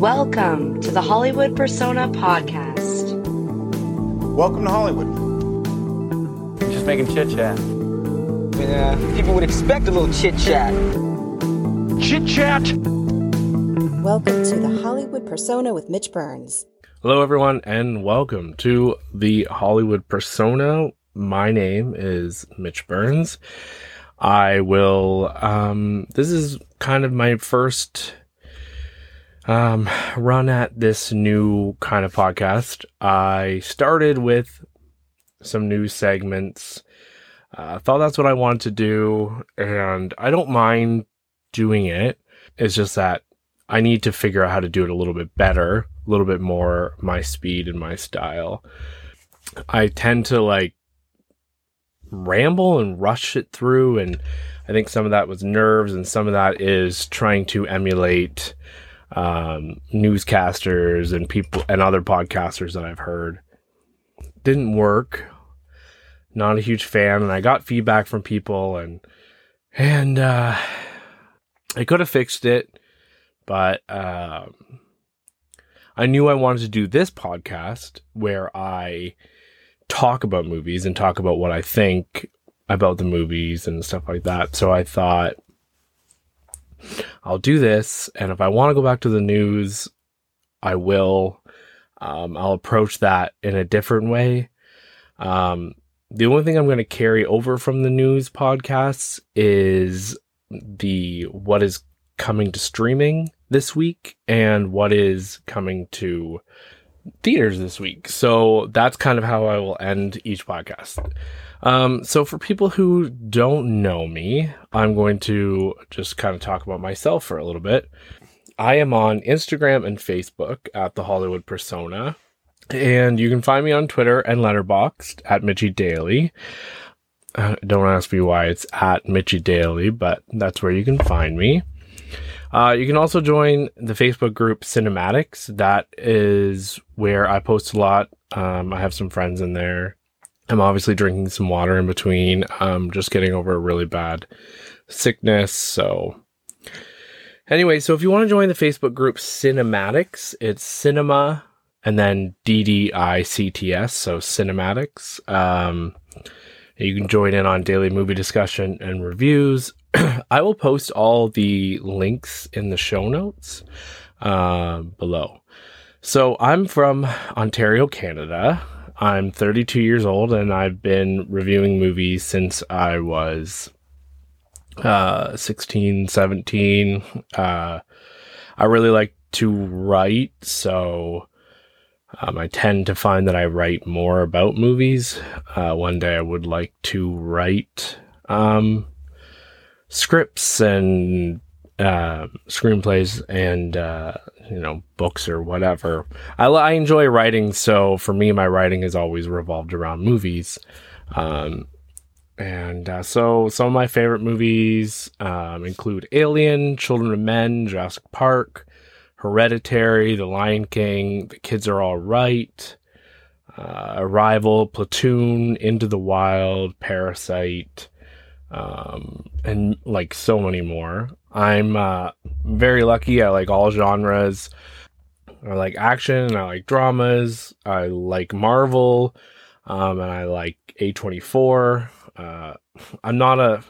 Welcome to the Hollywood Persona Podcast. Welcome to Hollywood. Just making chit chat. Yeah, people would expect a little chit chat. Chit chat! Welcome to the Hollywood Persona with Mitch Burns. Hello, everyone, and welcome to the Hollywood Persona. My name is Mitch Burns. I will, um, this is kind of my first, um, run at this new kind of podcast. I started with some new segments. I uh, thought that's what I wanted to do, and I don't mind doing it. It's just that I need to figure out how to do it a little bit better, a little bit more my speed and my style. I tend to like ramble and rush it through and I think some of that was nerves and some of that is trying to emulate um, newscasters and people and other podcasters that I've heard. Didn't work. Not a huge fan and I got feedback from people and and uh I could have fixed it but um I knew I wanted to do this podcast where I talk about movies and talk about what I think about the movies and stuff like that. So I thought I'll do this, and if I want to go back to the news, I will. Um, I'll approach that in a different way. Um, the only thing I'm going to carry over from the news podcasts is the what is coming to streaming this week and what is coming to theaters this week. So that's kind of how I will end each podcast. Um, so for people who don't know me, I'm going to just kind of talk about myself for a little bit. I am on Instagram and Facebook at the Hollywood Persona. And you can find me on Twitter and Letterboxd at Mitchy Daily. Uh, don't ask me why it's at Mitchy Daily, but that's where you can find me. Uh, you can also join the Facebook group CinemAddicts. That is where I post a lot. Um, I have some friends in there. I'm obviously drinking some water in between. I'm just getting over a really bad sickness. So, anyway, so if you want to join the Facebook group CinemAddicts, it's cinema and then D D I C T S. So, CinemAddicts. Um, you can join in on daily movie discussion and reviews. I will post all the links in the show notes uh, below. So I'm from Ontario, Canada. I'm 32 years old and I've been reviewing movies since I was uh, 16, 17. Uh, I really like to write, so um, I tend to find that I write more about movies. Uh, one day I would like to write um, scripts and uh, screenplays and uh, you know books or whatever. I, I enjoy writing, so for me, my writing has always revolved around movies. Um, and uh, so some of my favorite movies um, include Alien, Children of Men, Jurassic Park, Hereditary, The Lion King, The Kids Are All Right, uh, Arrival, Platoon, Into the Wild, Parasite, um, and like so many more. I'm uh, very lucky. I like all genres. I like action. I like dramas. I like Marvel, um, and I like A24. Uh, I'm not a.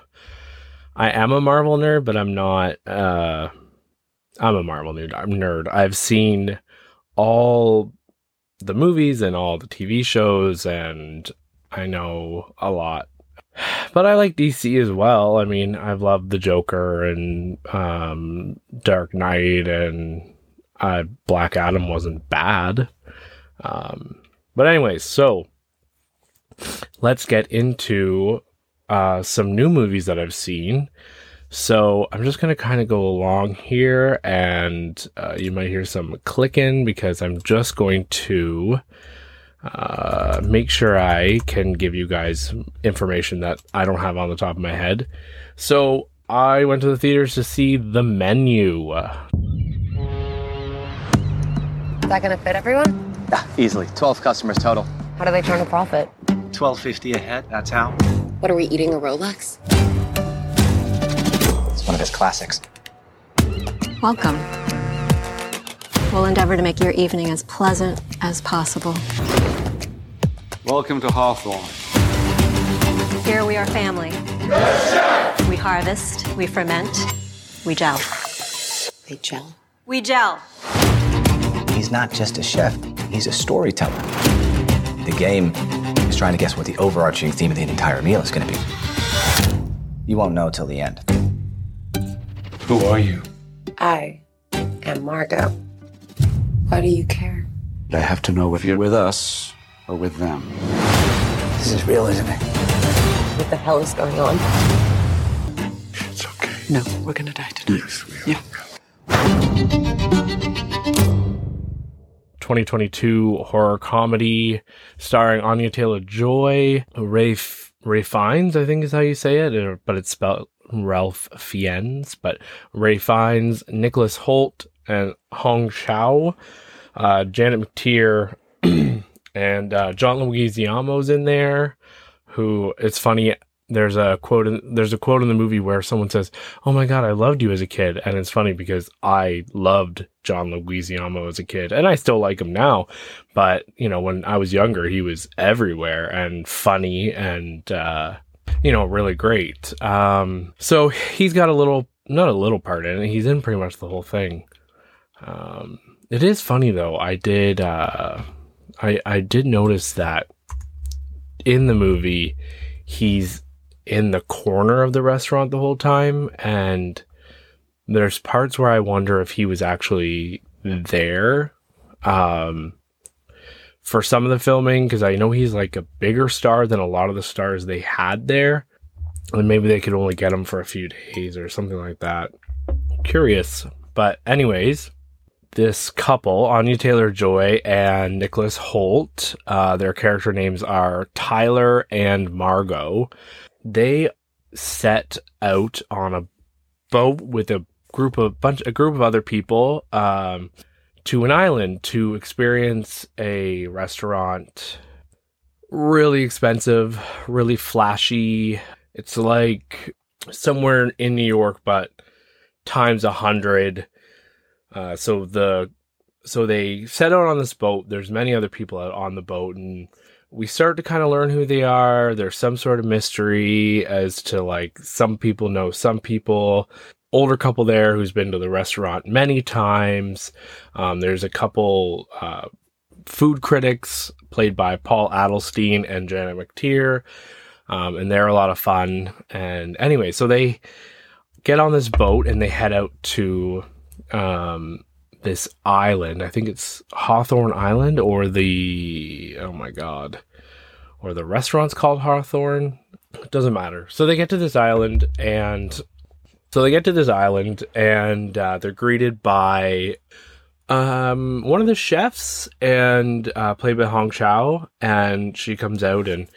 I am a Marvel nerd, but I'm not. Uh, I'm a Marvel nerd. I'm nerd. I've seen all the movies and all the TV shows, and I know a lot. But I like DC as well. I mean, I've loved the Joker and um, Dark Knight, and uh, Black Adam wasn't bad. Um, but anyways, so let's get into uh, some new movies that I've seen. So I'm just to kind of go along here and uh, you might hear some clicking because I'm just going to uh, make sure I can give you guys information that I don't have on the top of my head. So I went to the theaters to see The Menu. Is that going to fit everyone? Yeah, easily. 12 customers total. How do they turn a profit? 1250 a head, that's how. What are we eating, a Rolex? It's one of his classics. Welcome. We'll endeavor to make your evening as pleasant as possible. Welcome to Hawthorn. Here we are family. We harvest, we ferment, we gel. They gel. We gel. He's not just a chef, he's a storyteller. The game is trying to guess what the overarching theme of the entire meal is going to be. You won't know till the end. Who are you? I am Margot. Why do you care? I have to know if you're with us or with them. This is real, isn't it? What the hell is going on? It's okay. No, we're gonna die tonight. Yes, we are. Yeah. 2022 horror comedy starring Anya Taylor Joy, Ray F- Ray Fiennes, I think is how you say it, uh, but it's spelled Ralph Fiennes. But Ray Fiennes, Nicholas Hoult, and Hong Chau, uh, Janet McTeer, and uh, John Leguizamo's in there. Who it's funny. There's a quote. In, there's a quote in the movie where someone says, "Oh my god, I loved you as a kid," and it's funny because I loved John Leguizamo as a kid, and I still like him now. But you know, when I was younger, he was everywhere and funny and uh, you know really great. Um, so he's got a little, not a little part in it. He's in pretty much the whole thing. Um, it is funny though. I did, uh, I I did notice that in the movie, he's in the corner of the restaurant the whole time, and there's parts where I wonder if he was actually there um, for some of the filming because I know he's like a bigger star than a lot of the stars they had there, and maybe they could only get him for a few days or something like that. Curious, but anyways, this couple, Anya Taylor Joy and Nicholas Hoult, uh, their character names are Tyler and Margot. They set out on a boat with a group of bunch a group of other people um, to an island to experience a restaurant. Really expensive, really flashy. It's like somewhere in New York, but times a hundred. Uh, so the so they set out on this boat. There's many other people out on the boat, and we start to kind of learn who they are. There's some sort of mystery as to like some people know some people. Older couple there who's been to the restaurant many times. Um, there's a couple uh, food critics played by Paul Adelstein and Janet McTeer, um, and they're a lot of fun. And anyway, so they get on this boat and they head out to um, this island. I think it's Hawthorn Island or the oh my god, or the restaurant's called Hawthorn. It doesn't matter. So they get to this island and so they get to this island and uh, they're greeted by um, one of the chefs and uh, played by Hong Chau, and she comes out and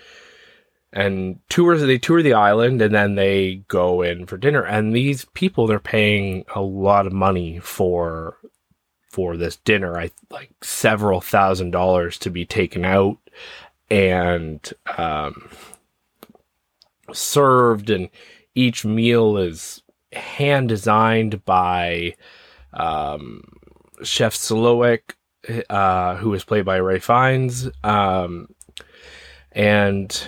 and tours they tour the island and then they go in for dinner. And these people they're paying a lot of money for for this dinner. I like several thousand dollars to be taken out and um served. And each meal is hand designed by um chef Slowik, uh who is played by ray fiennes. Um and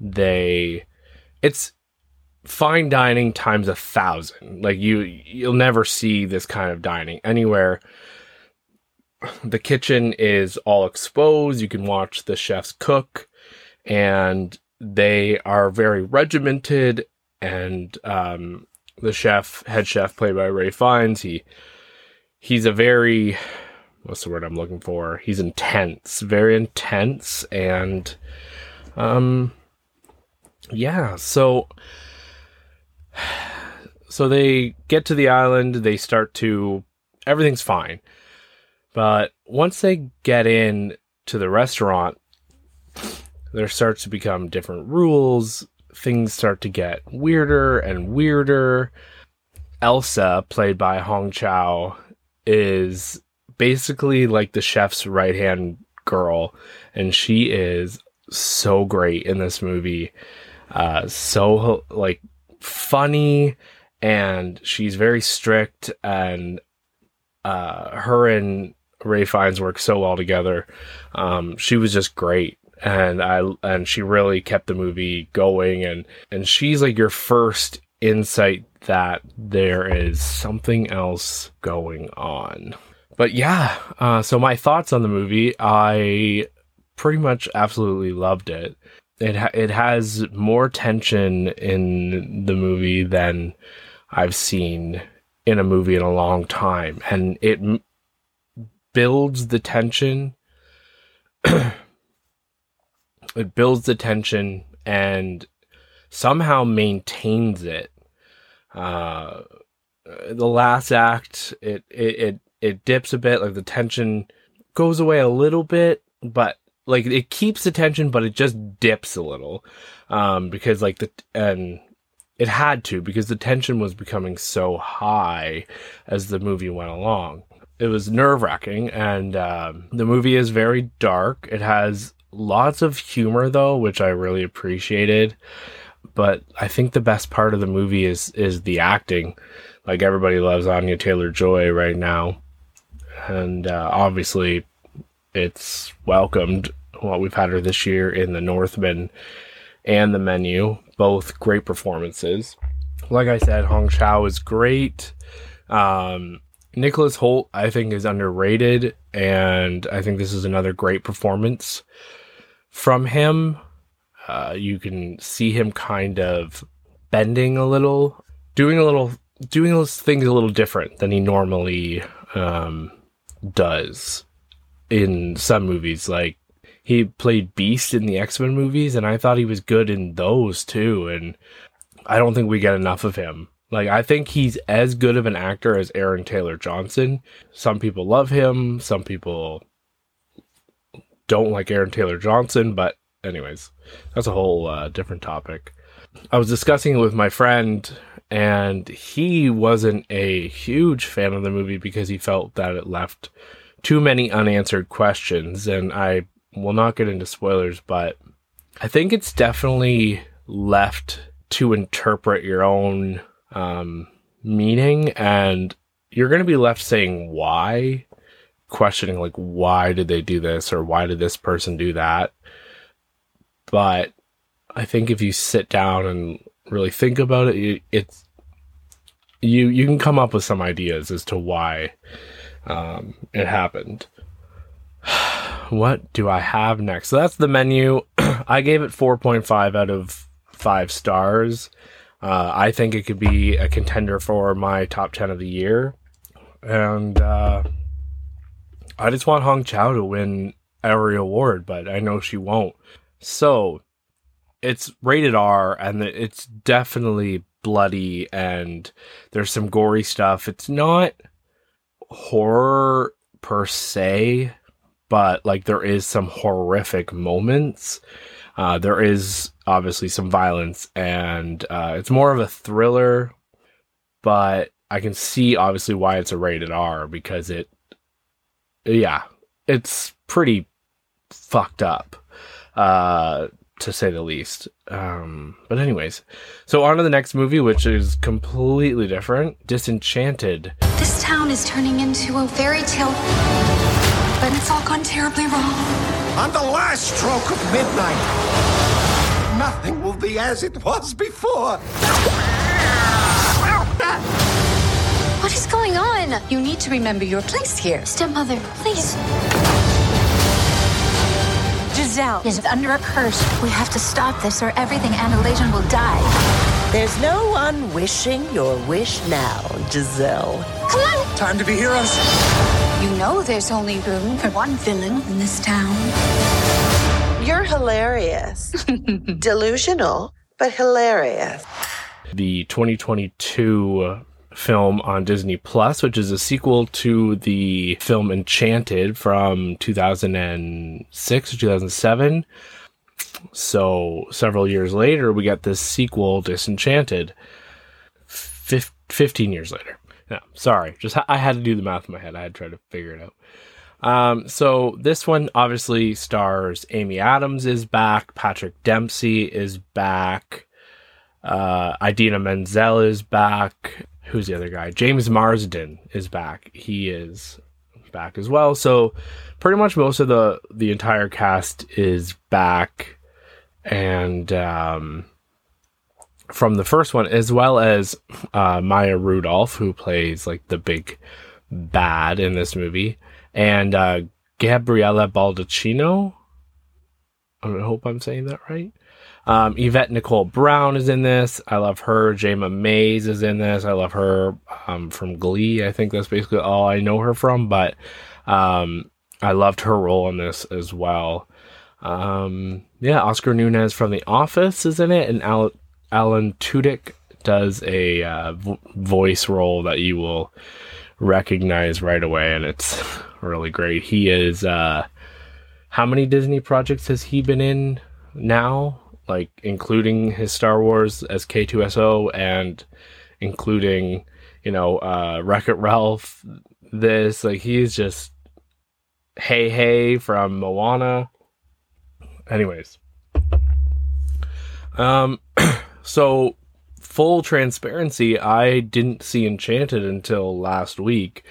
they it's fine dining times a thousand. Like you you'll never see this kind of dining anywhere. The kitchen is all exposed. You can watch the chefs cook and they are very regimented. And um the chef head chef played by ray fiennes he he's a very what's the word i'm looking for? He's intense very intense. And um yeah so so they get to the island they start to everything's fine. But once they get in to the restaurant there starts to become different rules. Things start to get weirder and weirder. Elsa played by hong chau is basically like the chef's right hand girl and she is so great in this movie uh, so like funny and she's very strict and uh, her and Ray Fiennes work so well together. Um, she was just great. And I and she really kept the movie going and and she's like your first insight that there is something else going on. But yeah, uh, so my thoughts on the movie, I pretty much absolutely loved it. It ha- it has more tension in the movie than I've seen in a movie in a long time, and it m- builds the tension. it builds the tension and somehow maintains it. Uh, the last act, it, it it it dips a bit, like the tension goes away a little bit, but like it keeps the tension, but it just dips a little, um, because like the and it had to because the tension was becoming so high as the movie went along. It was nerve wracking, and um, the movie is very dark. It has lots of humor though, which I really appreciated. But I think the best part of the movie is is the acting. Like everybody loves Anya Taylor Joy right now, and uh, obviously it's welcomed. Well, we've had her this year in The Northman and The Menu, both great performances. Like I said, Hong Chau is great. Um, Nicholas Hoult, I think, is underrated, and I think this is another great performance from him. Uh, you can see him kind of bending a little, doing a little, doing those things a little different than he normally um, does in some movies. Like he played Beast in the X Men movies, and I thought he was good in those too. And I don't think we get enough of him. Like I think he's as good of an actor as Aaron Taylor Johnson. Some people love him, some people don't like Aaron Taylor Johnson, but anyways, that's a whole uh, different topic. I was discussing it with my friend, and he wasn't a huge fan of the movie because he felt that it left too many unanswered questions. And I will not get into spoilers, but I think it's definitely left to interpret your own um, meaning, and you're going to be left saying why, questioning like why did they do this or why did this person do that. But I think if you sit down and really think about it, it's you you can come up with some ideas as to why um, it happened. what do I have next? So that's the menu. I gave it 4.5 out of 5 stars. Uh, I think it could be a contender for my top 10 of the year. And uh, I just want Hong Chau to win every award, but I know she won't. So it's rated R and it's definitely bloody and there's some gory stuff. It's not horror per se, but like there is some horrific moments. Uh, there is obviously some violence and uh, it's more of a thriller, but I can see obviously why it's a rated R because it, yeah, it's pretty fucked up, uh, to say the least. Um, but anyways, so on to the next movie, which is completely different, Disenchanted. Town is turning into a fairy tale, but it's all gone terribly wrong. On the last stroke of midnight, nothing will be as it was before. What is going on? You need to remember your place here. Stepmother, please. Giselle is under a curse. We have to stop this or everything Andalasian will die. There's no one wishing your wish now, Giselle. Come on! Time to be heroes. You know there's only room for one villain in this town. You're hilarious. Delusional, but hilarious. The 2022 film on Disney Plus, which is a sequel to the film Enchanted from 2006 or 2007. So several years later, we got this sequel, Disenchanted. Fif- 15 years later. No, sorry. Just I had to do the math in my head. I had to try to figure it out. Um, so this one obviously stars Amy Adams is back, Patrick Dempsey is back, uh, Idina Menzel is back, who's the other guy? James Marsden is back. He is back as well. So pretty much most of the the entire cast is back, and um, from the first one, as well as uh, Maya Rudolph, who plays like the big bad in this movie, and uh, Gabriella Baldacchino. I hope I'm saying that right. Um, Yvette Nicole Brown is in this. I love her. Jayma Mays is in this. I love her um, from Glee. I think that's basically all I know her from, but um, I loved her role in this as well. Um, yeah, Oscar Nunez from The Office is in it, and Al- Alan Tudyk does a uh, vo- voice role that you will recognize right away, and it's really great. He is. Uh, how many Disney projects has he been in now? Like including his Star Wars as K2SO and including, you know, uh Wreck It Ralph. This like he's just Heihei from Moana. Anyways. Um so full transparency, I didn't see Enchanted until last week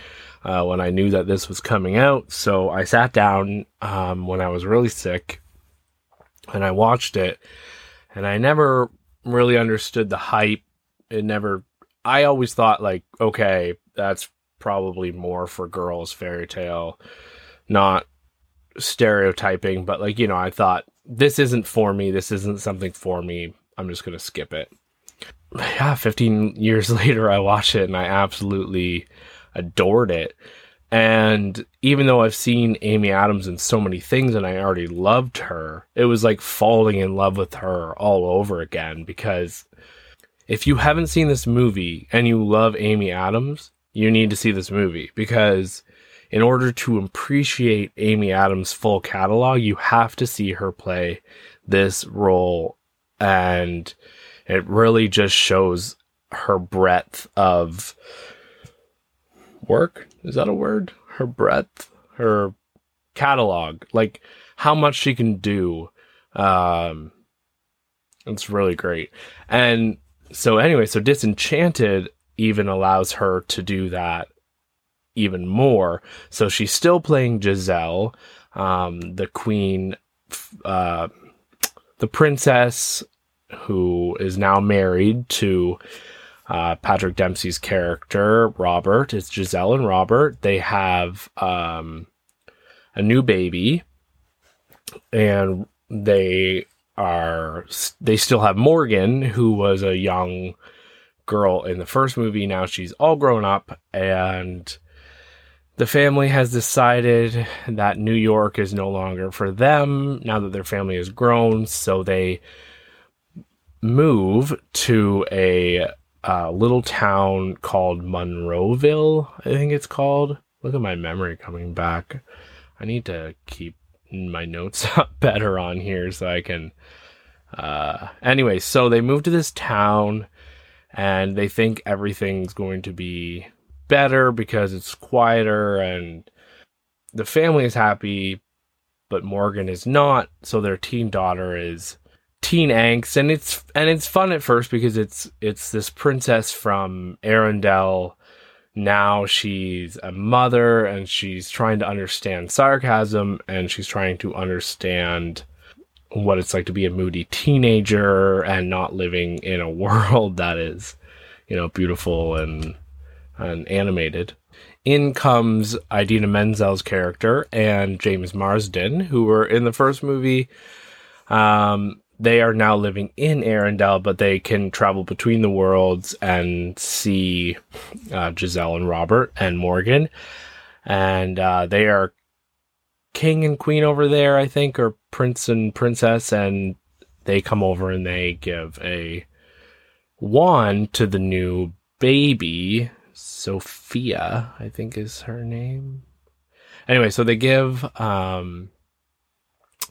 uh, when I knew that this was coming out. So I sat down um, when I was really sick and I watched it, and I never really understood the hype. It never, I always thought, like, okay, that's probably more for girls' fairy tale, not stereotyping, but like, you know, I thought this isn't for me, this isn't something for me. I'm just going to skip it. Yeah, 15 years later, I watched it and I absolutely adored it. And even though I've seen Amy Adams in so many things and I already loved her, it was like falling in love with her all over again because if you haven't seen this movie and you love Amy Adams, you need to see this movie because in order to appreciate Amy Adams' full catalog, you have to see her play this role and it really just shows her breadth of work. Is that a word? Her breadth, her catalog, like how much she can do. Um, it's really great. And so, anyway, so Disenchanted even allows her to do that even more. So she's still playing Giselle, um, the queen, uh, the princess who is now married to uh, Patrick Dempsey's character, Robert. It's Giselle and Robert. They have um, a new baby, and they are they still have Morgan, who was a young girl in the first movie. Now she's all grown up, and the family has decided that New York is no longer for them now that their family has grown. So they move to a uh, little town called Monroeville, I think it's called. Look at my memory coming back. I need to keep my notes up better on here so I can. Uh, anyway, so they move to this town and they think everything's going to be better because it's quieter and the family is happy, but Morgan is not. So their teen daughter is teen angst and it's and it's fun at first because it's it's this princess from Arendelle now she's a mother and she's trying to understand sarcasm and she's trying to understand what it's like to be a moody teenager and not living in a world that is you know beautiful and and animated in comes Idina Menzel's character and James Marsden who were in the first movie um they are now living in Arendelle, but they can travel between the worlds and see uh, Giselle and Robert and Morgan. And uh, they are king and queen over there, I think, or prince and princess. And they come over and they give a wand to the new baby. Sophia, I think is her name. Anyway, so they give um,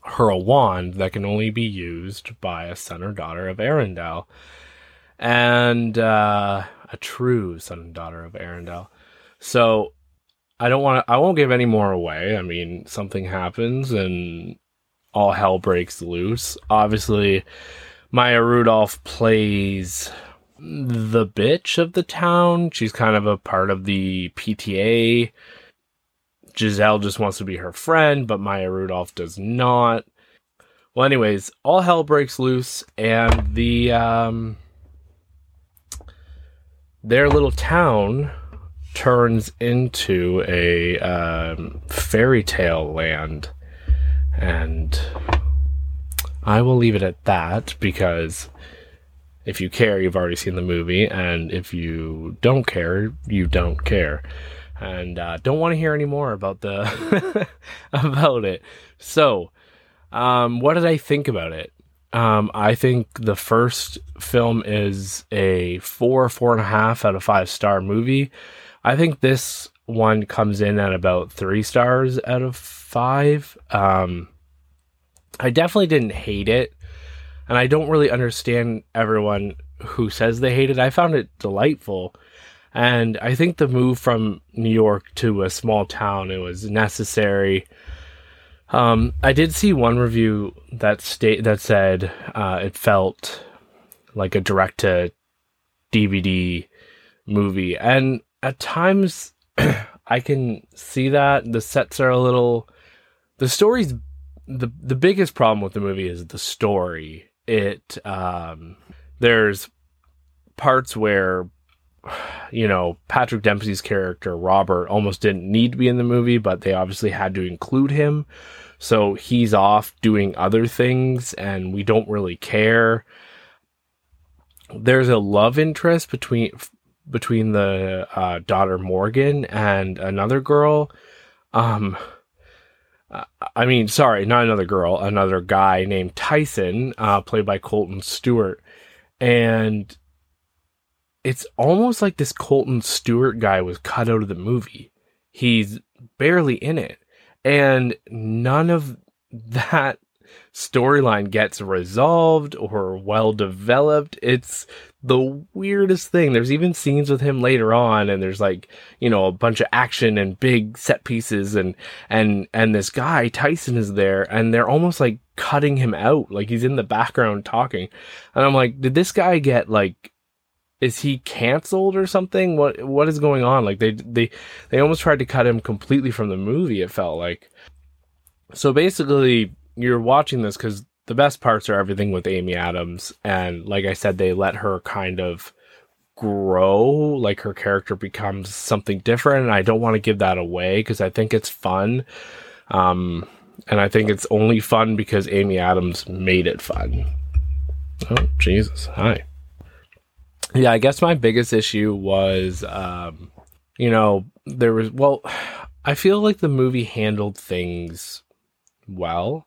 her a wand that can only be used by a son or daughter of Arendelle, and uh, a true son and daughter of Arendelle. So I don't want to. I won't give any more away. I mean, something happens and all hell breaks loose. Obviously, Maya Rudolph plays the bitch of the town. She's kind of a part of the PTA. Giselle just wants to be her friend, but Maya Rudolph does not. Well, anyways, all hell breaks loose, and the um, their little town turns into a um, fairy tale land, and I will leave it at that because if you care, you've already seen the movie, and if you don't care, you don't care, and uh, don't want to hear any more about the about it. So, um, what did I think about it? Um, I think the first film is a four, four and a half out of five star movie. I think this one comes in at about three stars out of five. Um, I definitely didn't hate it and I don't really understand everyone who says they hate it. I found it delightful. And I think the move from New York to a small town it was necessary. Um, I did see one review that state that said uh, it felt like a direct to DVD movie, and at times I can see that the sets are a little. The story's the the biggest problem with the movie is the story it um there's parts where you know Patrick Dempsey's character Robert almost didn't need to be in the movie but they obviously had to include him. So he's off doing other things and we don't really care. There's a love interest between between the uh, daughter Morgan and another girl. Um I mean, sorry, not another girl, another guy named Tyson, uh, played by Kolton Stewart. And it's almost like this Kolton Stewart guy was cut out of the movie. He's barely in it. And none of that storyline gets resolved or well developed. It's the weirdest thing. There's even scenes with him later on, and there's like, you know, a bunch of action and big set pieces, and and and this guy Tyson is there, and they're almost like cutting him out, like he's in the background talking, and I'm like, did this guy get like? Is he canceled or something? What what is going on? Like they they they almost tried to cut him completely from the movie. It felt like. So basically, you're watching this because the best parts are everything with Amy Adams. And like I said, they let her kind of grow, like her character becomes something different. And I don't want to give that away because I think it's fun. Um, and I think it's only fun because Amy Adams made it fun. Oh, Jesus. Hi. Yeah, I guess my biggest issue was, um, you know, there was, well, I feel like the movie handled things well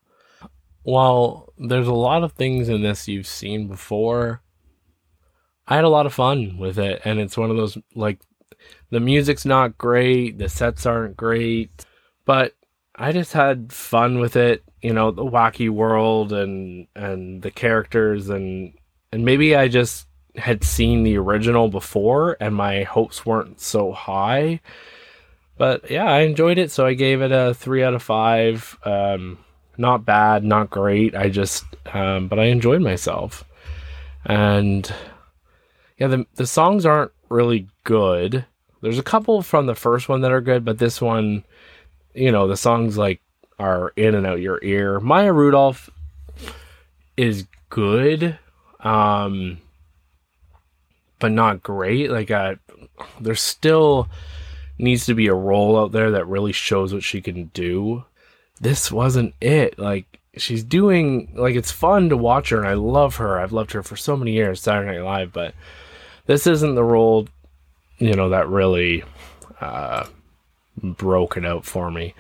while there's a lot of things in this you've seen before, I had a lot of fun with it. And it's one of those, like, the music's not great, the sets aren't great, but I just had fun with it. You know, the wacky world and, and the characters and, and maybe I just had seen the original before and my hopes weren't so high. But yeah, I enjoyed it. So I gave it a three out of five. Um, not bad, not great. I just, um, but I enjoyed myself. And yeah, the the songs aren't really good. There's a couple from the first one that are good, but this one, you know, the songs like are in and out your ear. Maya Rudolph is good, um, but not great. Like, uh, there's still needs to be a role out there that really shows what she can do this wasn't it. Like she's doing like it's fun to watch her and I love her. I've loved her for so many years, Saturday Night Live, but this isn't the role, you know, that really uh broke it out for me.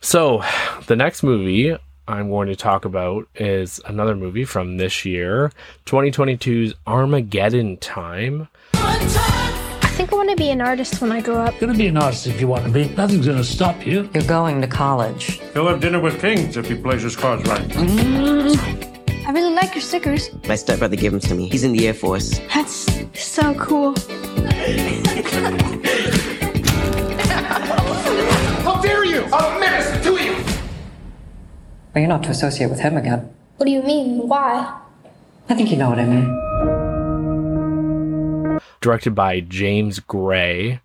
So the next movie I'm going to talk about is another movie from this year, 2022's Armageddon Time think I want to be an artist when I grow up. You're going to be an artist if you want to be. Nothing's going to stop you. You're going to college. He'll have dinner with kings if he plays his cards right. Mm. I really like your stickers. My stepbrother gave them to me. He's in the Air Force. That's so cool. How dare you! I'll menace to you! Well, you're not to associate with him again. What do you mean? Why? I think you know what I mean. Directed by James Gray.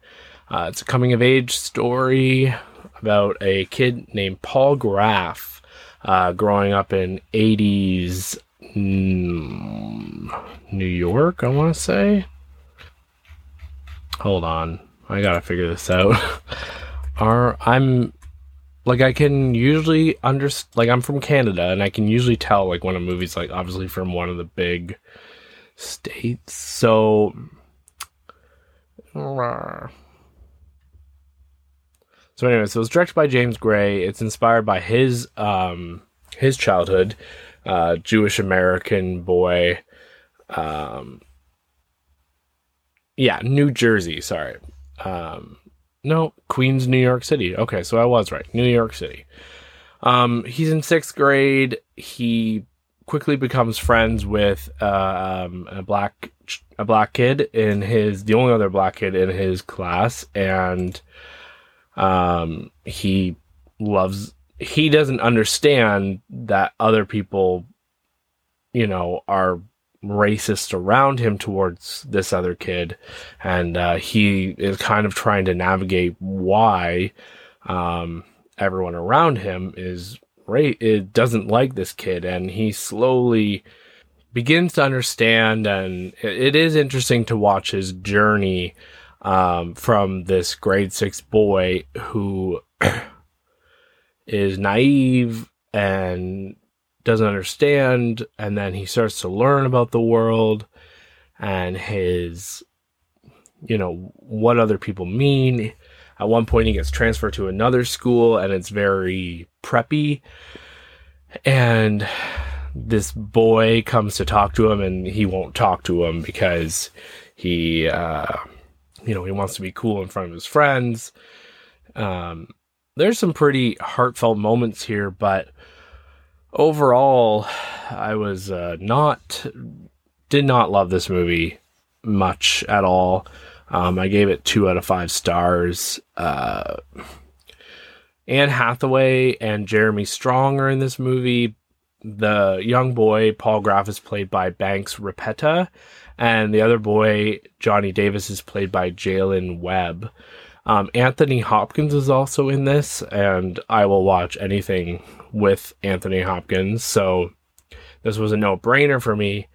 Uh, it's a coming of age story about a kid named Paul Graff uh, growing up in 80s mm, New York, I want to say. Hold on. I gotta figure this out. Are I'm like I can usually under like I'm from Canada and I can usually tell like when a movie's like obviously from one of the big states. So so anyway, so it's directed by James Gray. It's inspired by his um his childhood, uh Jewish American boy um yeah, New Jersey, sorry. Um no, Queens, New York City. Okay, so I was right. New York City. Um, he's in sixth grade. He quickly becomes friends with uh, um, a black a black kid in his the only other black kid in his class, and um, he loves. He doesn't understand that other people, you know, are racist around him towards this other kid, and uh, he is kind of trying to navigate why um, everyone around him is right it doesn't like this kid, and he slowly begins to understand, and it is interesting to watch his journey um, from this grade six boy who is naive and doesn't understand and then he starts to learn about the world and his you know what other people mean at one point he gets transferred to another school and it's very preppy and this boy comes to talk to him and he won't talk to him because he uh you know he wants to be cool in front of his friends um there's some pretty heartfelt moments here but overall, I was uh, not did not love this movie much at all. Um, I gave it two out of five stars. Uh, Anne Hathaway and Jeremy Strong are in this movie. The young boy Paul Graff is played by Banks Repeta, and the other boy Johnny Davis is played by Jalen Webb. Um, Anthony Hopkins is also in this, and I will watch anything with Anthony Hopkins. So this was a no brainer for me.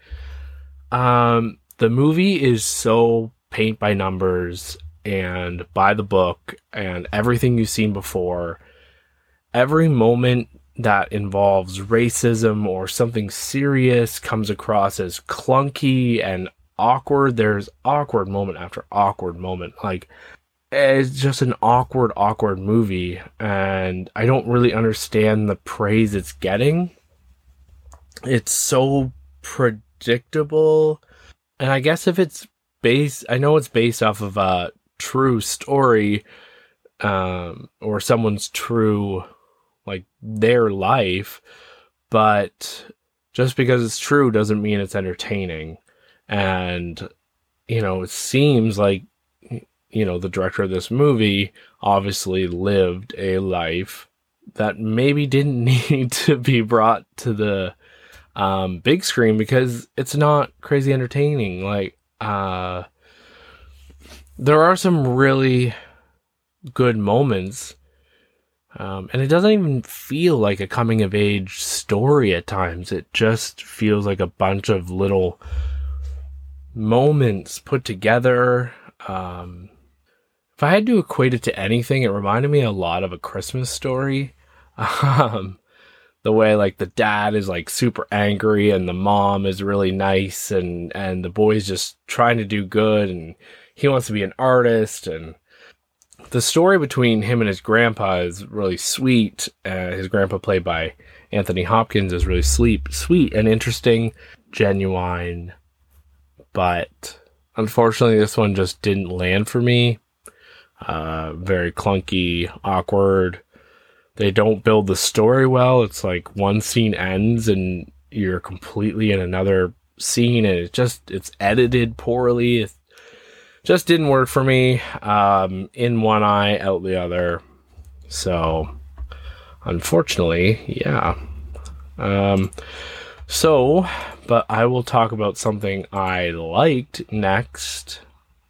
Um, the movie is so paint by numbers and by the book and everything you've seen before. Every moment that involves racism or something serious comes across as clunky and awkward. There's awkward moment after awkward moment. Like, it's just an awkward, awkward movie, and I don't really understand the praise it's getting. It's so predictable, and I guess if it's based, I know it's based off of a true story, um, or someone's true, like their life, but just because it's true doesn't mean it's entertaining, and you know, it seems like you know, the director of this movie obviously lived a life that maybe didn't need to be brought to the um, big screen because it's not crazy entertaining. Like, uh, there are some really good moments. Um, and it doesn't even feel like a coming of age story at times. It just feels like a bunch of little moments put together. Um, if I had to equate it to anything, it reminded me a lot of a Christmas story. Um, the way like the dad is like super angry and the mom is really nice and and the boy's just trying to do good and he wants to be an artist and the story between him and his grandpa is really sweet. Uh, his grandpa, played by Anthony Hopkins, is really sweet, sweet and interesting, genuine. But unfortunately, this one just didn't land for me. Uh, very clunky, awkward. They don't build the story well. It's like one scene ends and you're completely in another scene, and it just it's edited poorly. It just didn't work for me. Um, in one eye, out the other. So, unfortunately, yeah. Um, so, but I will talk about something I liked next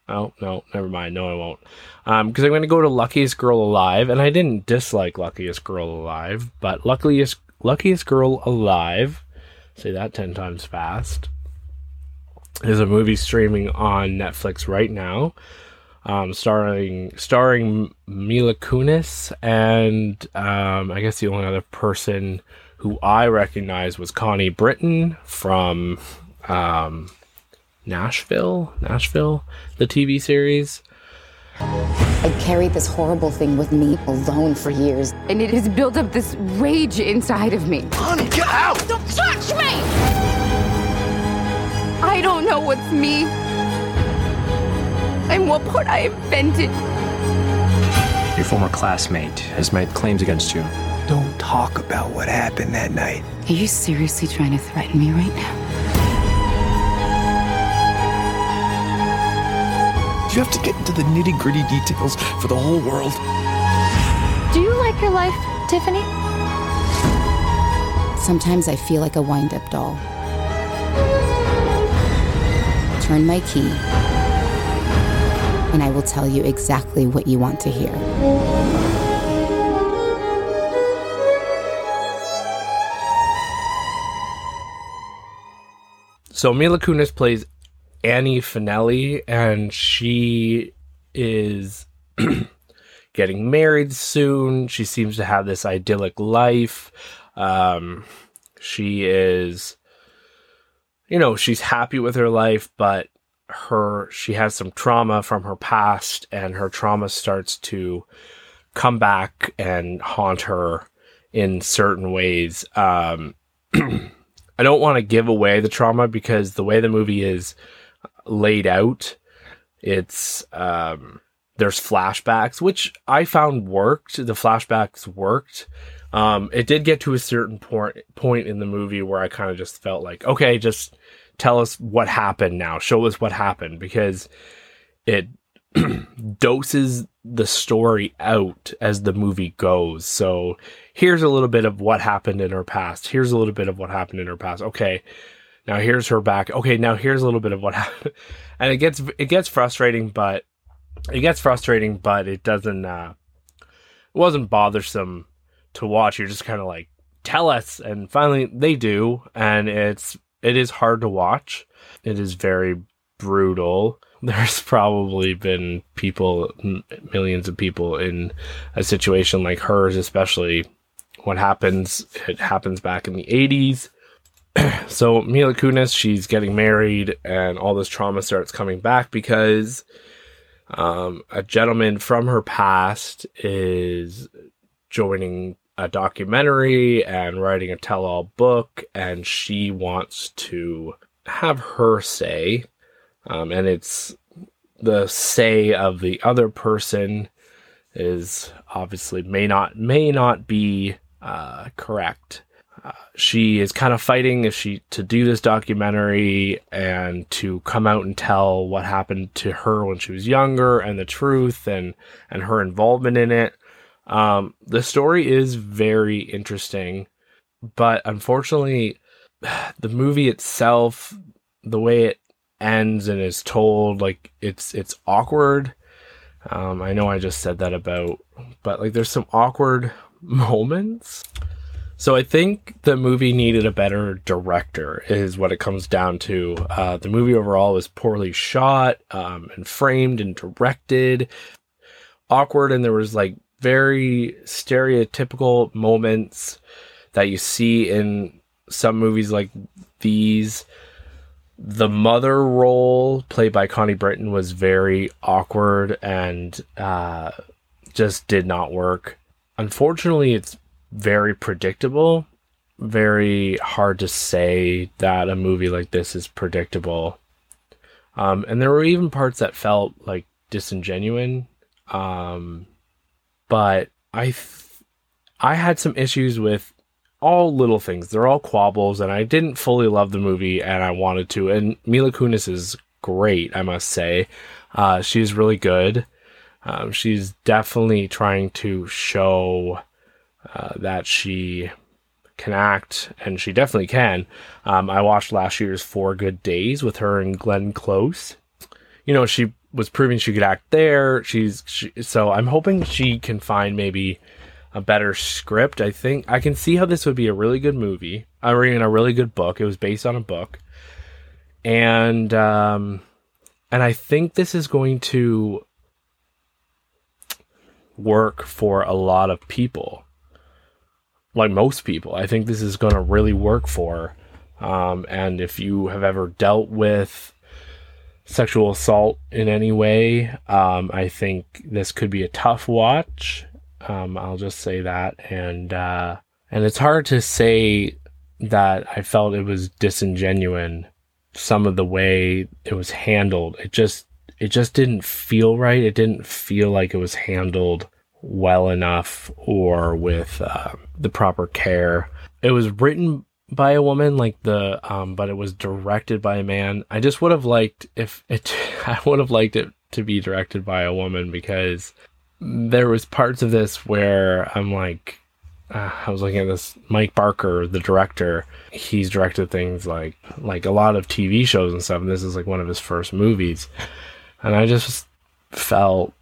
Oh no, never mind. No, I won't. Um, because I'm going to go to Luckiest Girl Alive, and I didn't dislike Luckiest Girl Alive, but Luckiest Luckiest Girl Alive, say that ten times fast, is a movie streaming on Netflix right now, um, starring starring Mila Kunis, and um, I guess the only other person who I recognize was Connie Britton from um, Nashville, Nashville, the TV series. I carried this horrible thing with me alone for years, and it has built up this rage inside of me. Honey, get out! Don't touch me! I don't know what's me and what part I invented. Your former classmate has made claims against you. Don't talk about what happened that night. Are you seriously trying to threaten me right now? You have to get into the nitty gritty details for the whole world. Do you like your life, Tiffany? Sometimes I feel like a wind up doll. Turn my key, and I will tell you exactly what you want to hear. So Mila Kunis plays Ani FaNelli, and she is getting married soon. She seems to have this idyllic life. Um, she is, you know, she's happy with her life, but her she has some trauma from her past, and her trauma starts to come back and haunt her in certain ways. Um, I don't want to give away the trauma because the way the movie is laid out, it's um, there's flashbacks, which I found worked. The flashbacks worked. Um, it did get to a certain point point in the movie where I kind of just felt like, okay, just tell us what happened now. Show us what happened because it doses the story out as the movie goes. So here's a little bit of what happened in her past. Here's a little bit of what happened in her past. Okay. Now here's her back. Okay, now here's a little bit of what happened. And it gets it gets frustrating, but it gets frustrating, but it doesn't uh it wasn't bothersome to watch. You're just kind of like tell us and finally they do and it's it is hard to watch. It is very brutal. There's probably been people, millions of people in a situation like hers, especially what happens. It happens back in the 80s. so Mila Kunis, she's getting married, and all this trauma starts coming back because um, a gentleman from her past is joining a documentary and writing a tell-all book, and she wants to have her say um, and it's the say of the other person is obviously may not may not be uh, correct. She is kind of fighting if she to do this documentary and to come out and tell what happened to her when she was younger and the truth and and her involvement in it. Um, the story is very interesting, but unfortunately, the movie itself, the way it ends and is told like it's it's awkward. Um, I know I just said that about, but like there's some awkward moments. So I think the movie needed a better director, is what it comes down to. Uh, the movie overall was poorly shot um, and framed and directed, awkward, and there was like very stereotypical moments that you see in some movies like these the mother role played by Connie Britton was very awkward and uh, just did not work. Unfortunately, it's very predictable. Very hard to say that a movie like this is predictable. Um, and there were even parts that felt like disingenuine. Um, but I, th- I had some issues with all little things. They're all quabbles, and I didn't fully love the movie, and I wanted to. And Mila Kunis is great, I must say. Uh, she's really good. Um, she's definitely trying to show uh, that she can act, and she definitely can. Um, I watched last year's Four Good Days with her and Glenn Close. You know, she was proving she could act there. She's she, so I'm hoping she can find maybe a better script. I think I can see how this would be a really good movie. I'm reading a really good book. It was based on a book, and um, and I think this is going to work for a lot of people. Like most people, I think this is going to really work for. Um, and if you have ever dealt with sexual assault in any way, um, I think this could be a tough watch. Um, I'll just say that, and uh, and it's hard to say that I felt it was disingenuous. Some of the way it was handled, it just it just didn't feel right. It didn't feel like it was handled well enough or with uh, the proper care. It was written by a woman, like the, um, but it was directed by a man. I just would have liked if it, I would have liked it to be directed by a woman because there was parts of this where I'm like, uh, I was looking at this Mike Barker, the director. He's directed things like like a lot of TV shows and stuff. And this is like one of his first movies, and I just felt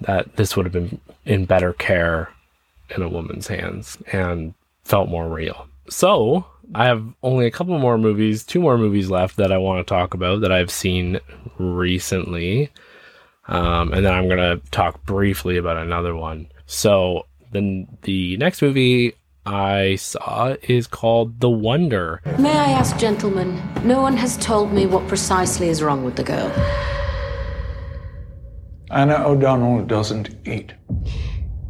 that this would have been in better care in a woman's hands and felt more real. So I have only a couple more movies, two more movies left that I want to talk about that I've seen recently. Um, and then I'm going to talk briefly about another one. So then the next movie I saw is called The Wonder. May I ask, gentlemen, no one has told me what precisely is wrong with the girl. Anna O'Donnell doesn't eat.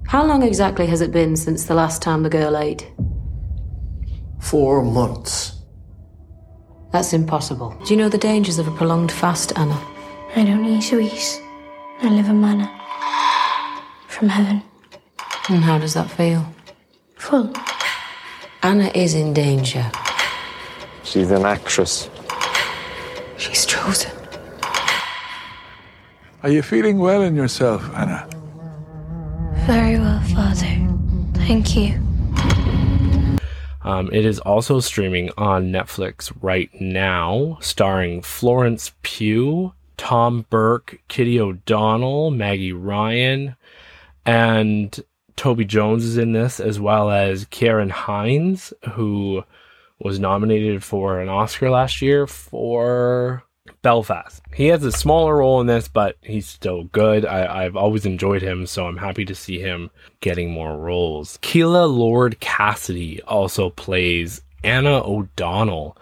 How long exactly has it been since the last time the girl ate? Four months. That's impossible. Do you know the dangers of a prolonged fast, Anna? I don't need to eat. I live a manna. From heaven. And how does that feel? Full. Anna is in danger. She's an actress. She's chosen. Are you feeling well in yourself, Anna? Very well, Father. Thank you. Um, it is also streaming on Netflix right now, starring Florence Pugh, Tom Burke, Kitty O'Donnell, Maggie Ryan, and Toby Jones is in this, as well as Ciarán Hinds, who was nominated for an Oscar last year for Belfast. He has a smaller role in this, but he's still good. I, have always enjoyed him, so I'm happy to see him getting more roles. Kíla Lord Cassidy also plays Anna O'Donnell.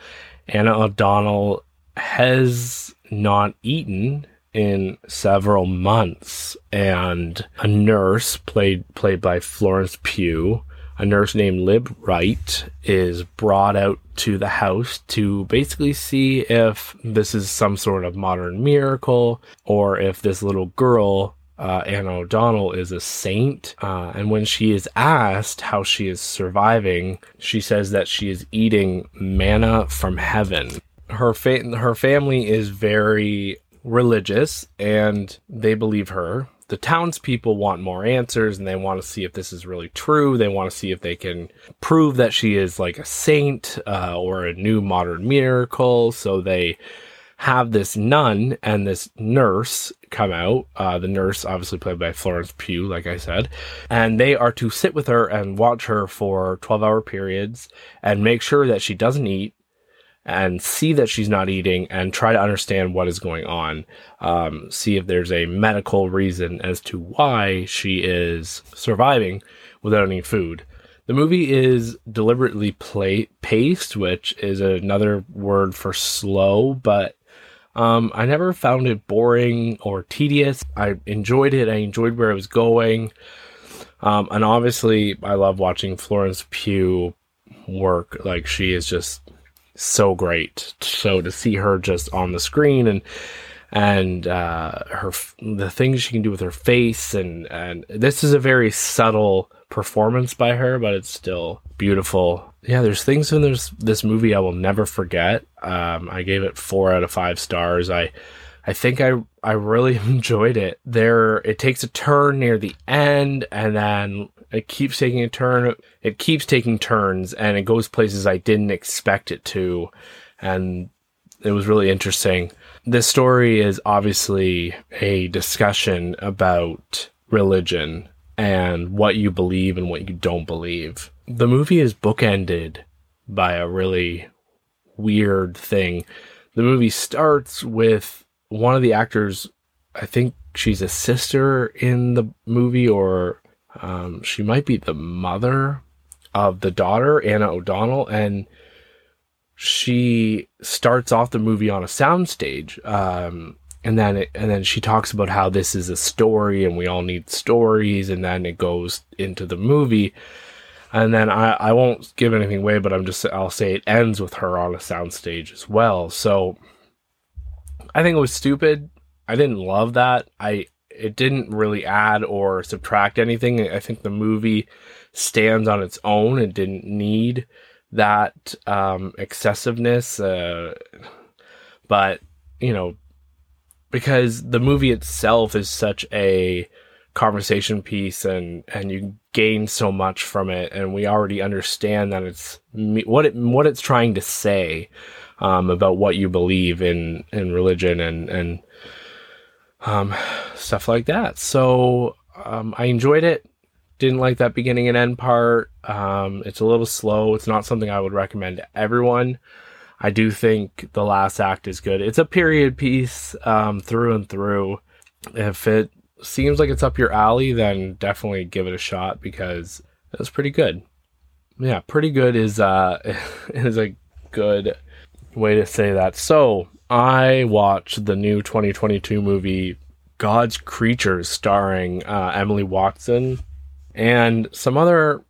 Anna O'Donnell has not eaten in several months, and a nurse played played by Florence Pugh a nurse named Lib Wright is brought out to the house to basically see if this is some sort of modern miracle or if this little girl, uh, Anna O'Donnell, is a saint. Uh, and when she is asked how she is surviving, she says that she is eating manna from heaven. Her fa- her family is very religious and they believe her the townspeople want more answers and they want to see if this is really true. They want to see if they can prove that she is like a saint uh, or a new modern miracle. So they have this nun and this nurse come out. Uh, the nurse, obviously played by Florence Pugh, like I said, and they are to sit with her and watch her for 12 hour periods and make sure that she doesn't eat and see that she's not eating and try to understand what is going on. Um, see if there's a medical reason as to why she is surviving without any food. The movie is deliberately play- paced, which is another word for slow, but um, I never found it boring or tedious. I enjoyed it. I enjoyed where it was going. Um, and obviously, I love watching Florence Pugh work. Like, she is just so great. So to see her just on the screen and and uh, her the things she can do with her face and and this is a very subtle performance by her, but it's still beautiful. Yeah, there's things in this this movie I will never forget. Um, I gave it four out of five stars. I I think I I really enjoyed it. There, it takes a turn near the end, and then it keeps taking a turn. It keeps taking turns, and it goes places I didn't expect it to. And it was really interesting. This story is obviously a discussion about religion and what you believe and what you don't believe. The movie is bookended by a really weird thing. The movie starts with one of the actors, I think she's a sister in the movie, or um, she might be the mother of the daughter, Anna O'Donnell, and she starts off the movie on a soundstage. Um, and then it, and then she talks about how this is a story and we all need stories and then it goes into the movie and then I, I won't give anything away but i'm just i'll say it ends with her on a soundstage as well so i think it was stupid. I didn't love that. I it didn't really add or subtract anything. I think the movie stands on its own it didn't need that um excessiveness uh but you know because the movie itself is such a conversation piece and and you gain so much from it and we already understand that it's what it what it's trying to say um, about what you believe in in religion and and um, stuff like that so um, I enjoyed it didn't like that beginning and end part um, it's a little slow it's not something I would recommend to everyone I do think the last act is good. It's a period piece um, through and through. If it seems like it's up your alley, then definitely give it a shot because it was pretty good. Yeah, pretty good is uh is a good way to say that. So I watched the new 2022 movie God's Creatures, starring uh, Emily Watson and some other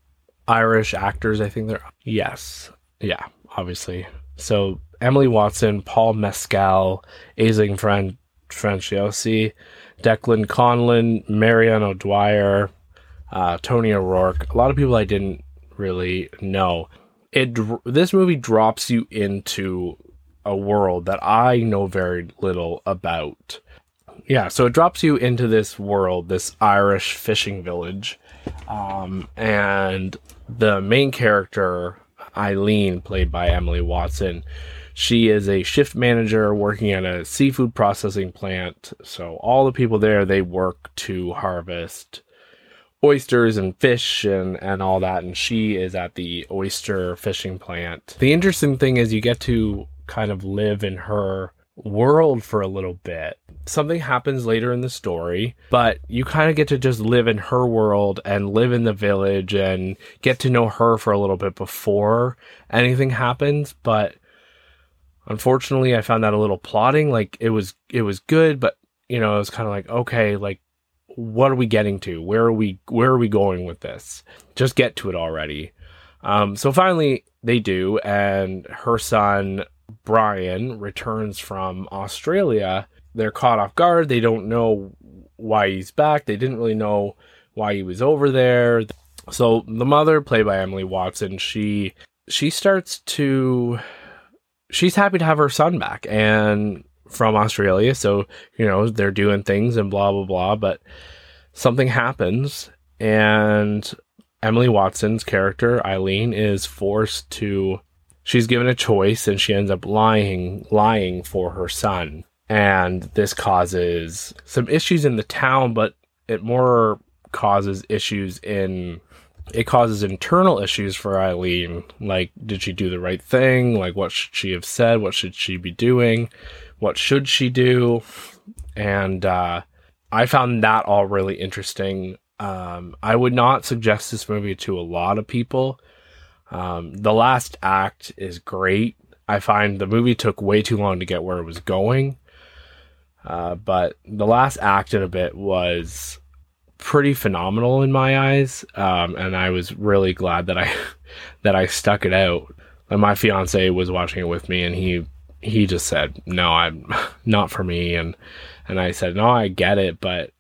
Irish actors. I think they're yes, yeah, obviously so Emily Watson, Paul Mescal, Aisling Fran- Franciosi, Declan Conlon, Marianne O'Dwyer, uh, Tony O'Rourke. A lot of people I didn't really know. It this movie drops you into a world that I know very little about. Yeah, so it drops you into this world, this Irish fishing village, um, and the main character Eileen, played by Emily Watson. She is a shift manager working at a seafood processing plant. So all the people there, they work to harvest oysters and fish and, and all that. And she is at the oyster fishing plant. The interesting thing is you get to kind of live in her world for a little bit. Something happens later in the story, but you kind of get to just live in her world and live in the village and get to know her for a little bit before anything happens. But unfortunately, I found that a little plotting. Like it was, it was good, but you know, it was kind of like, okay, like what are we getting to? Where are we, where are we going with this? Just get to it already. Um, so finally they do, and her son Brian returns from Australia. They're caught off guard. They don't know why he's back. They didn't really know why he was over there. So the mother, played by Emily Watson, she she starts to she's happy to have her son back and from Australia. So, you know, they're doing things and blah blah blah, but something happens and Emily Watson's character, Eileen, is forced to she's given a choice and she ends up lying lying for her son and this causes some issues in the town but it more causes issues in it causes internal issues for Eileen like did she do the right thing like what should she have said what should she be doing what should she do and uh I found that all really interesting um I would not suggest this movie to a lot of people um, the last act is great. I find the movie took way too long to get where it was going. Uh, but the last act in a bit was pretty phenomenal in my eyes. Um, and I was really glad that I, that I stuck it out. And my fiance was watching it with me and he, he just said, no, I'm not for me. And, and I said, no, I get it, but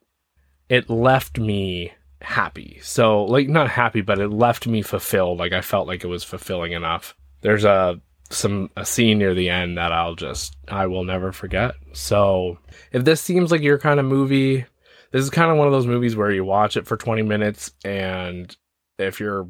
it left me happy. So like not happy, but it left me fulfilled. Like I felt like it was fulfilling enough. There's a some a scene near the end that I'll just I will never forget. So if this seems like your kind of movie, this is kind of one of those movies where you watch it for 20 minutes and if you're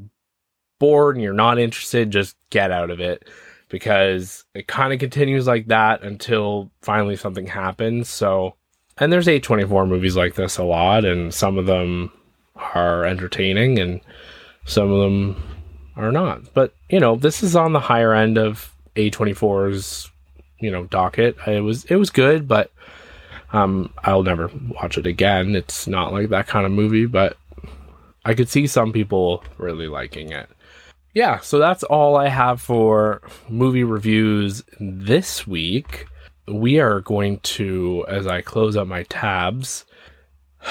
bored and you're not interested, just get out of it. Because it kind of continues like that until finally something happens. So, and there's A24 movies like this a lot, and some of them are entertaining and some of them are not. But, you know, this is on the higher end of A24's, you know, docket. It was it was good, but um I'll never watch it again. It's not like that kind of movie, but I could see some people really liking it. Yeah, so that's all I have for movie reviews this week. We are going to, as I close up my tabs.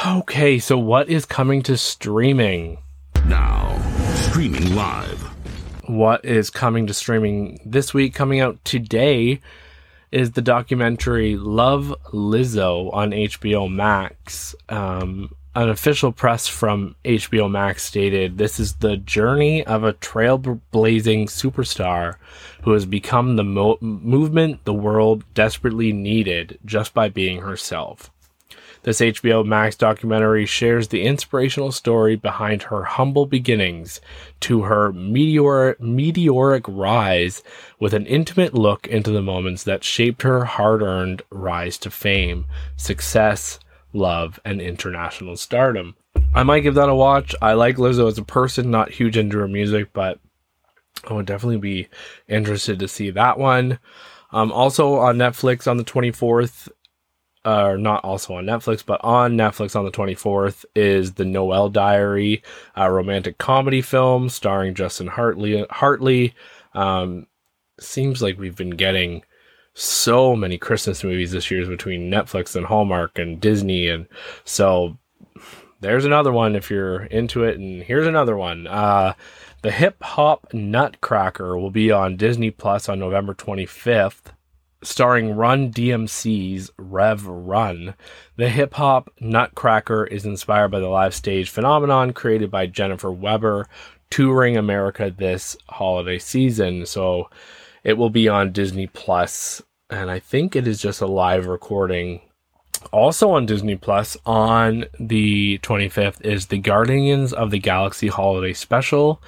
Okay, so what is coming to streaming? Now, streaming live. What is coming to streaming this week? Coming out today is the documentary Love Lizzo on HBO Max. Um, an official press from HBO Max stated this is the journey of a trailblazing superstar who has become the mo- movement the world desperately needed just by being herself. This HBO Max documentary shares the inspirational story behind her humble beginnings to her meteor- meteoric rise with an intimate look into the moments that shaped her hard earned rise to fame, success, love, and international stardom. I might give that a watch. I like Lizzo as a person, not huge into her music, but I would definitely be interested to see that one. Um, also on Netflix on the 24th, or uh, not also on Netflix, but on Netflix on the 24th is the Noel Diary, a romantic comedy film starring Justin Hartley. Hartley. Um, seems like we've been getting so many Christmas movies this year between Netflix and Hallmark and Disney. And so there's another one if you're into it. And here's another one. Uh, the Hip Hop Nutcracker will be on Disney Plus on November 25th starring Run DMC's Rev Run. The hip hop Nutcracker is inspired by the live stage phenomenon created by Jennifer Weber touring America this holiday season. So it will be on Disney Plus, and I think it is just a live recording. Also on Disney Plus on the 25th is the Guardians of the Galaxy Holiday Special.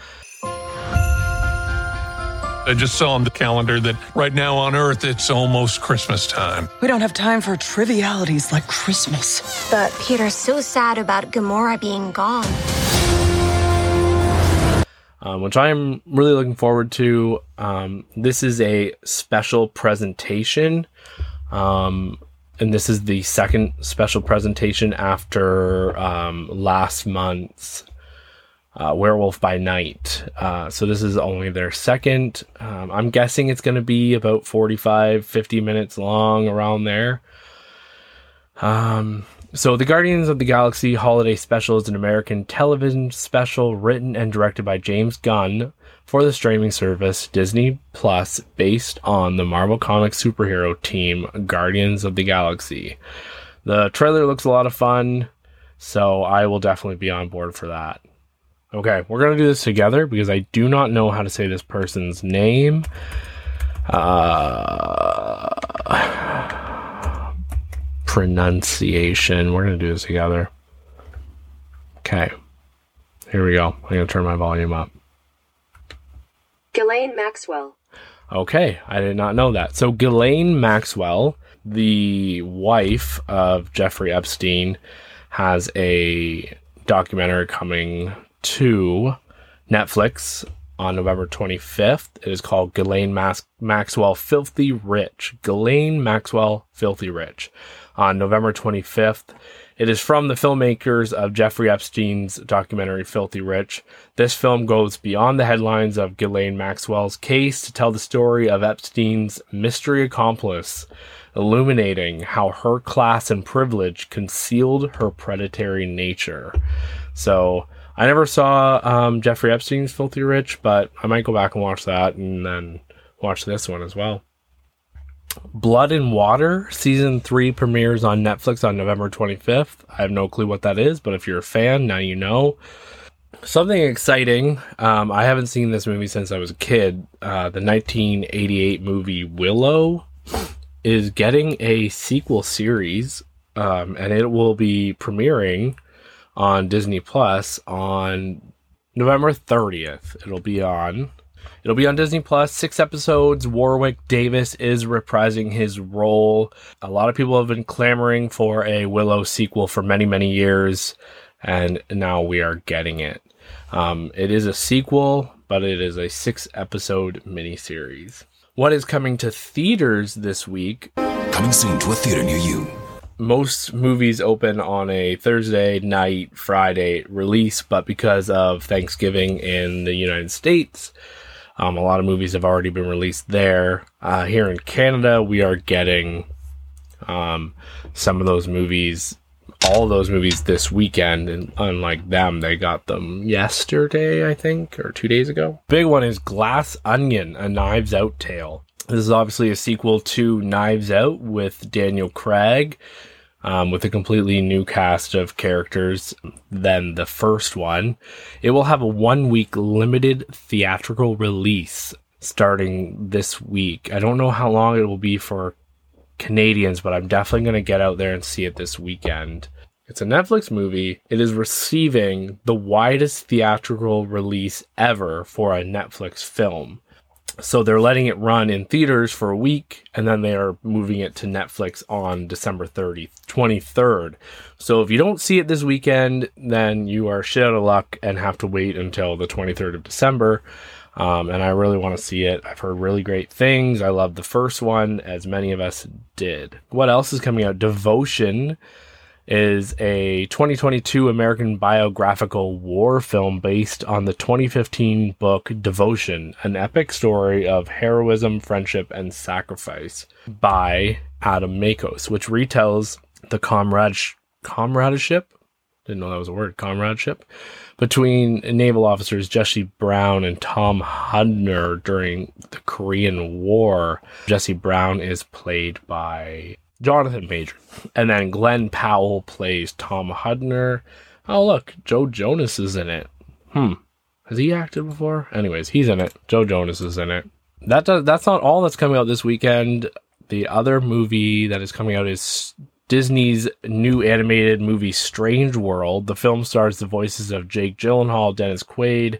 I just saw on the calendar that right now on Earth it's almost Christmas time. We don't have time for trivialities like Christmas. But Peter's so sad about Gamora being gone. Um, which I am really looking forward to. Um, this is a special presentation. Um, and this is the second special presentation after um, last month's uh, Werewolf by Night. Uh, so this is only their second. Um, I'm guessing it's going to be about 45, 50 minutes long around there. Um, so the Guardians of the Galaxy Holiday Special is an American television special written and directed by James Gunn for the streaming service Disney Plus based on the Marvel Comics superhero team Guardians of the Galaxy. The trailer looks a lot of fun, so I will definitely be on board for that. Okay, we're gonna do this together because I do not know how to say this person's name. Uh, pronunciation. We're gonna do this together. Okay, here we go. I'm gonna turn my volume up. Ghislaine Maxwell. Okay, I did not know that. So Ghislaine Maxwell, the wife of Jeffrey Epstein, has a documentary coming to Netflix on November 25th. It is called Ghislaine Mas- Maxwell Filthy Rich. Ghislaine Maxwell Filthy Rich on November 25th. It is from the filmmakers of Jeffrey Epstein's documentary Filthy Rich. This film goes beyond the headlines of Ghislaine Maxwell's case to tell the story of Epstein's mystery accomplice, illuminating how her class and privilege concealed her predatory nature. So, I never saw um, Jeffrey Epstein's Filthy Rich, but I might go back and watch that and then watch this one as well. Blood and Water season three premieres on Netflix on November 25th. I have no clue what that is, but if you're a fan, now you know. Something exciting. Um, I haven't seen this movie since I was a kid. Uh, the 1988 movie Willow is getting a sequel series, um, and it will be premiering on Disney Plus on November 30th. It'll be on. It'll be on Disney Plus, six episodes. Warwick Davis is reprising his role. A lot of people have been clamoring for a Willow sequel for many, many years, and now we are getting it. Um, it is a sequel, but it is a six episode miniseries. What is coming to theaters this week? Coming soon to a theater near you. Most movies open on a Thursday night, Friday release, but because of Thanksgiving in the United States, um, a lot of movies have already been released there. Uh, here in Canada, we are getting um, some of those movies, all those movies this weekend. And unlike them, they got them yesterday, I think, or two days ago. Big one is Glass Onion, a Knives Out tale. This is obviously a sequel to Knives Out with Daniel Craig. Um, with a completely new cast of characters than the first one. It will have a one week limited theatrical release starting this week. I don't know how long it will be for Canadians, but I'm definitely going to get out there and see it this weekend. It's a Netflix movie. It is receiving the widest theatrical release ever for a Netflix film. So they're letting it run in theaters for a week and then they are moving it to Netflix on December 30th, 23rd. So if you don't see it this weekend, then you are shit out of luck and have to wait until the 23rd of December. Um, and I really want to see it. I've heard really great things. I love the first one, as many of us did. What else is coming out? Devotion is a 2022 American biographical war film based on the 2015 book Devotion, an epic story of heroism, friendship, and sacrifice by Adam Makos, which retells the comrade comradeship. Didn't know that was a word, comradeship, between naval officers Jesse Brown and Tom Hudner during the Korean War. Jesse Brown is played by Jonathan Major. And then Glen Powell plays Tom Hudner. Oh, look, Joe Jonas is in it. Hmm. Has he acted before? Anyways, he's in it. Joe Jonas is in it. That does, that's not all that's coming out this weekend. The other movie that is coming out is Disney's new animated movie Strange World. The film stars the voices of Jake Gyllenhaal, Dennis Quaid,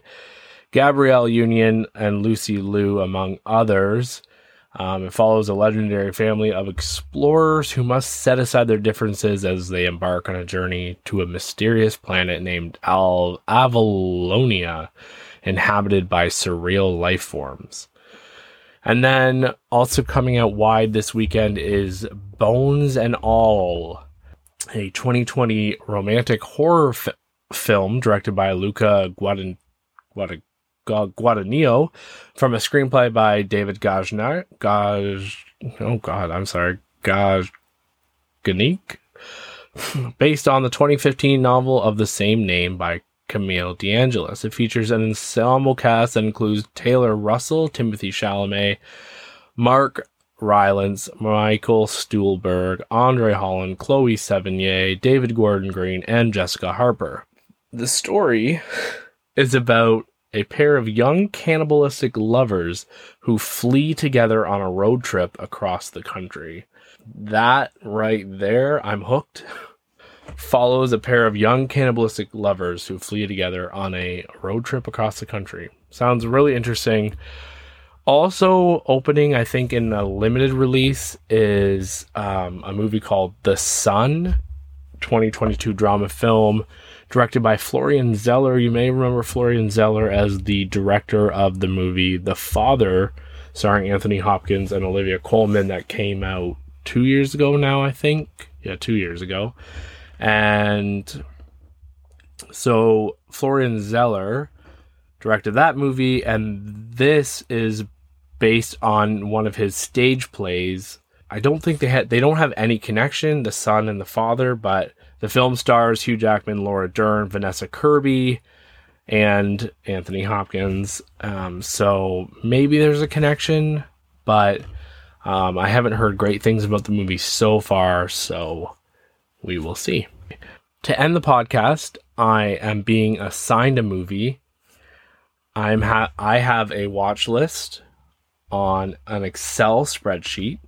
Gabrielle Union, and Lucy Liu, among others. Um, it follows a legendary family of explorers who must set aside their differences as they embark on a journey to a mysterious planet named Al- Avalonia, inhabited by surreal life forms. And then also coming out wide this weekend is Bones and All, a 2020 romantic horror f- film directed by Luca Guadagnino. Guadagnino from a screenplay by David Gajner. Gaj, oh God, I'm sorry, Gajganik, based on the 2015 novel of the same name by Camille DeAngelis. It features an ensemble cast that includes Taylor Russell, Timothée Chalamet, Mark Rylance, Michael Stuhlbarg, Andre Holland, Chloe Sevigny, David Gordon Green, and Jessica Harper. The story is about a pair of young cannibalistic lovers who flee together on a road trip across the country. That right there, I'm hooked. Follows a pair of young cannibalistic lovers who flee together on a road trip across the country. Sounds really interesting. Also, opening, I think, in a limited release is um, a movie called The Son, 2022 drama film directed by Florian Zeller. You may remember Florian Zeller as the director of the movie The Father, starring Anthony Hopkins and Olivia Colman, that came out two years ago now, I think. Yeah, two years ago. And so Florian Zeller directed that movie, and this is based on one of his stage plays. I don't think they had they don't have any connection, the son and the father, but the film stars Hugh Jackman, Laura Dern, Vanessa Kirby, and Anthony Hopkins. Um, so maybe there's a connection, but um, I haven't heard great things about the movie so far, so we will see. To end the podcast, I am being assigned a movie. I'm ha- I have a watch list on an Excel spreadsheet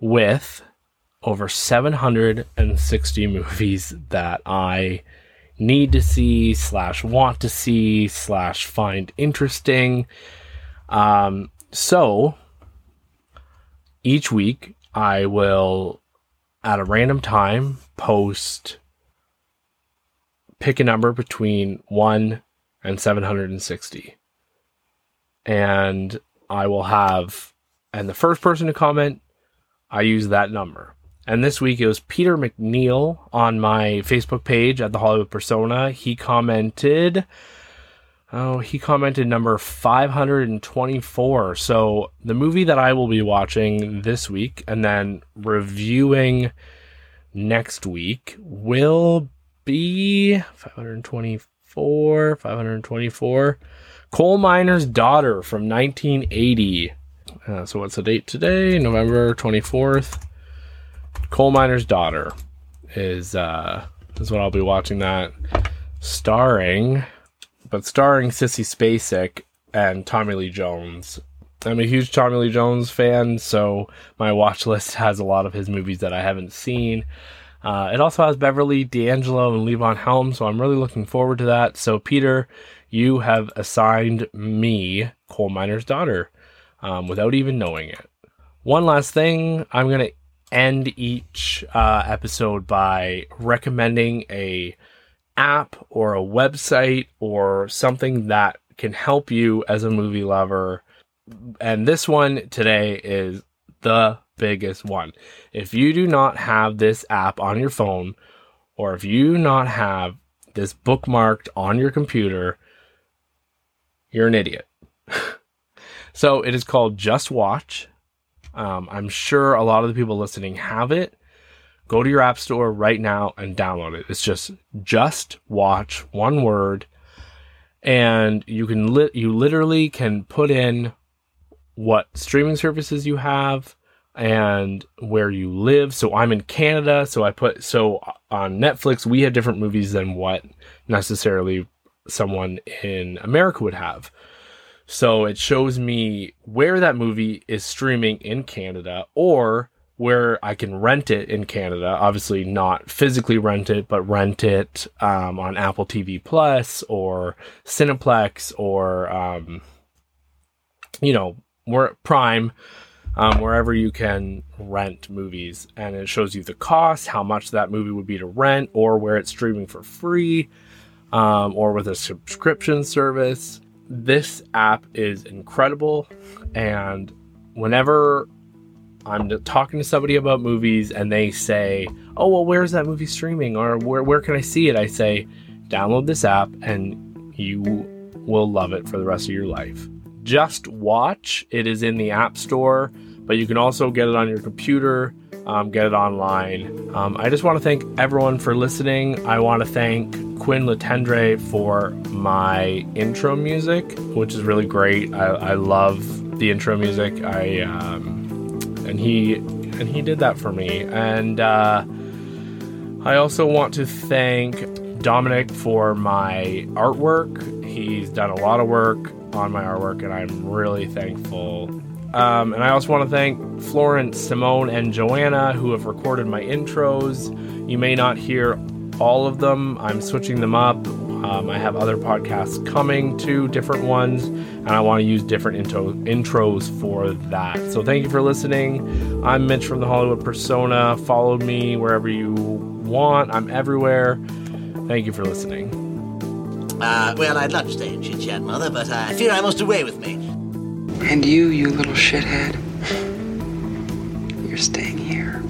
with over 760 movies that I need to see slash want to see slash find interesting. Um, so each week I will at a random time post pick a number between 1 and 760 and I will have and the first person to comment I use that number. And this week it was Peter McNeil on my Facebook page at the Hollywood Persona. He commented, oh, he commented number 524. So the movie that I will be watching this week and then reviewing next week will be 524, 524. Coal Miner's Daughter from 1980. Uh, so what's the date today? November 24th. Coal Miner's Daughter is uh is what I'll be watching that starring but starring Sissy Spacek and Tommy Lee Jones. I'm a huge Tommy Lee Jones fan, so my watch list has a lot of his movies that I haven't seen. Uh, it also has Beverly D'Angelo and Levon Helm, so I'm really looking forward to that. So, Peter, you have assigned me Coal Miner's Daughter um, without even knowing it. One last thing, I'm going to end each uh, episode by recommending a app or a website or something that can help you as a movie lover. And this one today is the biggest one. If you do not have this app on your phone, or if you do not have this bookmarked on your computer, you're an idiot. so it is called JustWatch. Um, I'm sure a lot of the people listening have it. Go to your app store right now and download it. It's just JustWatch, one word, and you can li- you literally can put in what streaming services you have and where you live. So I'm in Canada, so I put so on Netflix we have different movies than what necessarily someone in America would have. So it shows me where that movie is streaming in Canada or where I can rent it in Canada. Obviously, not physically rent it, but rent it um, on Apple TV Plus or Cineplex or, um, you know, where Prime, um, wherever you can rent movies. And it shows you the cost, how much that movie would be to rent, or where it's streaming for free, um, or with a subscription service this app is incredible and whenever i'm talking to somebody about movies and they say oh well where's that movie streaming? or where, where can i see it? I say download this app and you will love it for the rest of your life. JustWatch. It is in the app store but you can also get it on your computer um, get it online. Um, I just want to thank everyone for listening. I want to thank Quinn Letendre for my intro music, which is really great. I, I love the intro music. I um, and he and he did that for me. And uh, I also want to thank Dominic for my artwork. He's done a lot of work on my artwork, and I'm really thankful um, and I also want to thank Florence, Simone, and Joanna who have recorded my intros. You may not hear all of them, I'm switching them up. Um, I have other podcasts coming to different ones, and I want to use different intro- intros for that. So thank you for listening. I'm Mitch from the Hollywood Persona. Follow me wherever you want, I'm everywhere. Thank you for listening. Uh, well, I'd love to stay and chit chat, Mother, but I fear I must away with me. And you, you little shithead, you're staying here.